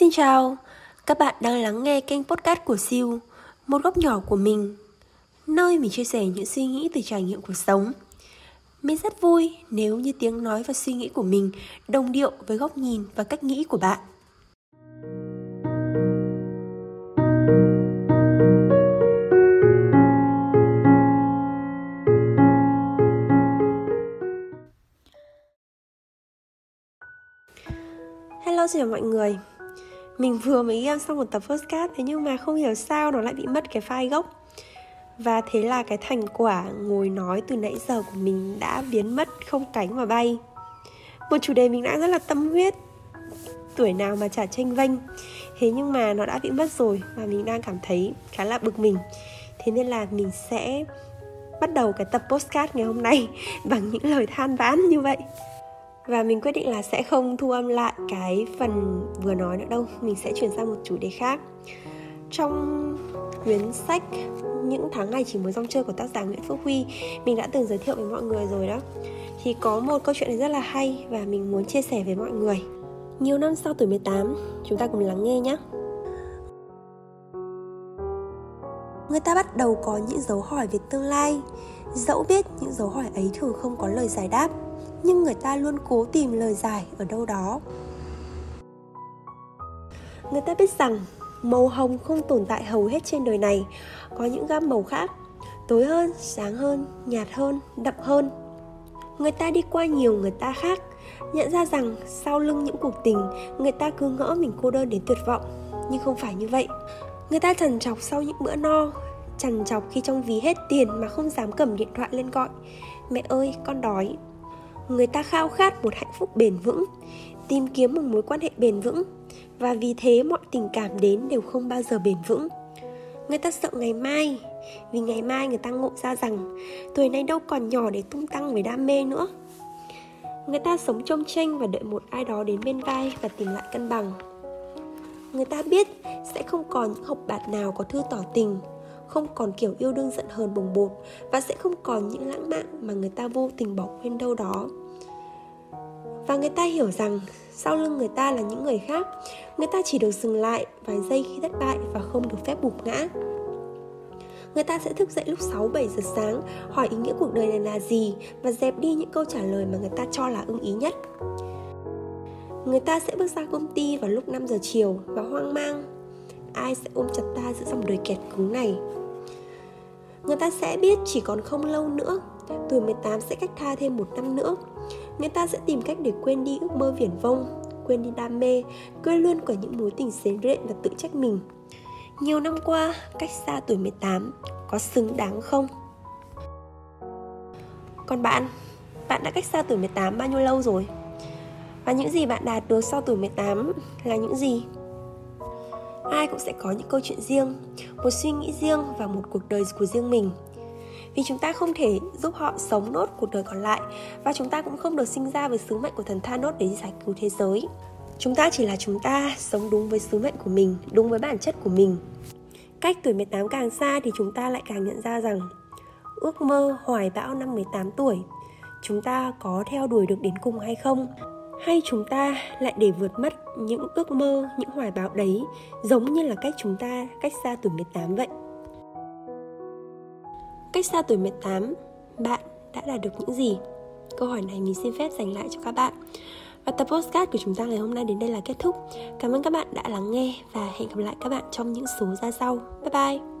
Xin chào, các bạn đang lắng nghe kênh podcast của Siêu, một góc nhỏ của mình, nơi mình chia sẻ những suy nghĩ từ trải nghiệm cuộc sống. Mình rất vui nếu như tiếng nói và suy nghĩ của mình đồng điệu với góc nhìn và cách nghĩ của bạn. Hello xin chào mọi người mình vừa mới ghi xong một tập postcard Thế nhưng mà không hiểu sao nó lại bị mất cái file gốc. Và thế là cái thành quả ngồi nói từ nãy giờ của mình đã biến mất không cánh mà bay. Một chủ đề mình đã rất là tâm huyết, Tuổi nào mà chả tranh vanh. Thế nhưng mà nó đã bị mất rồi Và mình đang cảm thấy khá là bực mình. Thế nên là mình sẽ bắt đầu cái tập postcard ngày hôm nay Bằng những lời than vãn như vậy và mình quyết định là sẽ không thu âm lại cái phần vừa nói nữa đâu. Mình sẽ chuyển sang một chủ đề khác. Trong quyển sách những tháng ngày chỉ mới rong chơi của tác giả Nguyễn Phước Huy, mình đã từng giới thiệu với mọi người rồi đó. Thì có một câu chuyện này rất là hay và mình muốn chia sẻ với mọi người. Nhiều năm sau tuổi 18 chúng ta cùng lắng nghe nhé. Người ta bắt đầu có những dấu hỏi về tương lai. Dẫu biết những dấu hỏi ấy thường không có lời giải đáp nhưng người ta luôn cố tìm lời giải ở đâu đó. Người ta biết rằng, màu hồng không tồn tại hầu hết trên đời này, có những gam màu khác, tối hơn, sáng hơn, nhạt hơn, đậm hơn. Người ta đi qua nhiều người ta khác, nhận ra rằng sau lưng những cuộc tình, người ta cứ ngỡ mình cô đơn đến tuyệt vọng. Nhưng không phải như vậy. Người ta trần trọc sau những bữa no, trằn trọc khi trong ví hết tiền mà không dám cầm điện thoại lên gọi. Mẹ ơi, con đói người ta khao khát một hạnh phúc bền vững, tìm kiếm một mối quan hệ bền vững. Và vì thế mọi tình cảm đến đều không bao giờ bền vững. Người ta sợ ngày mai, vì ngày mai người ta ngộ ra rằng tuổi này đâu còn nhỏ để tung tăng với đam mê nữa. Người ta sống trông tranh và đợi một ai đó đến bên vai và tìm lại cân bằng. Người ta biết sẽ không còn những học bạt nào có thư tỏ tình, không còn kiểu yêu đương giận hờn bồng bột và sẽ không còn những lãng mạn mà người ta vô tình bỏ quên đâu đó và người ta hiểu rằng sau lưng người ta là những người khác, người ta chỉ được dừng lại vài giây khi thất bại và không được phép bục ngã. Người ta sẽ thức dậy lúc 6-7 giờ sáng, Hỏi ý nghĩa cuộc đời này là gì Và dẹp đi những câu trả lời mà người ta cho là ưng ý nhất. Người ta sẽ bước ra công ty vào lúc 5 giờ chiều Và hoang mang. Ai sẽ ôm chặt ta giữa dòng đời kẹt cứng này? Người ta sẽ biết chỉ còn không lâu nữa, Tuổi 18 sẽ cách tha thêm một năm nữa. Người ta sẽ tìm cách để quên đi ước mơ viển vông Quên đi đam mê Quên luôn cả những mối tình xến rện và tự trách mình Nhiều năm qua, cách xa tuổi 18 Có xứng đáng không? Còn bạn, bạn đã cách xa tuổi 18 bao nhiêu lâu rồi? Và những gì bạn đạt được sau tuổi 18 là những gì? ai cũng sẽ có những câu chuyện riêng một suy nghĩ riêng và một cuộc đời của riêng mình vì chúng ta không thể giúp họ sống nốt cuộc đời còn lại và chúng ta cũng không được sinh ra với sứ mệnh của thần Thanos để giải cứu thế giới. Chúng ta chỉ là chúng ta sống đúng với sứ mệnh của mình, đúng với bản chất của mình. Cách tuổi 18 càng xa thì chúng ta lại càng nhận ra rằng ước mơ hoài bão năm 18 tuổi chúng ta có theo đuổi được đến cùng hay không hay chúng ta lại để vượt mất những ước mơ, những hoài bão đấy giống như là cách chúng ta cách xa tuổi 18 vậy. Cách xa tuổi 18, bạn đã đạt được những gì? Câu hỏi này mình xin phép dành lại cho các bạn. Và tập postcard của chúng ta ngày hôm nay đến đây là kết thúc. Cảm ơn các bạn đã lắng nghe và hẹn gặp lại các bạn trong những số ra sau. Bye bye!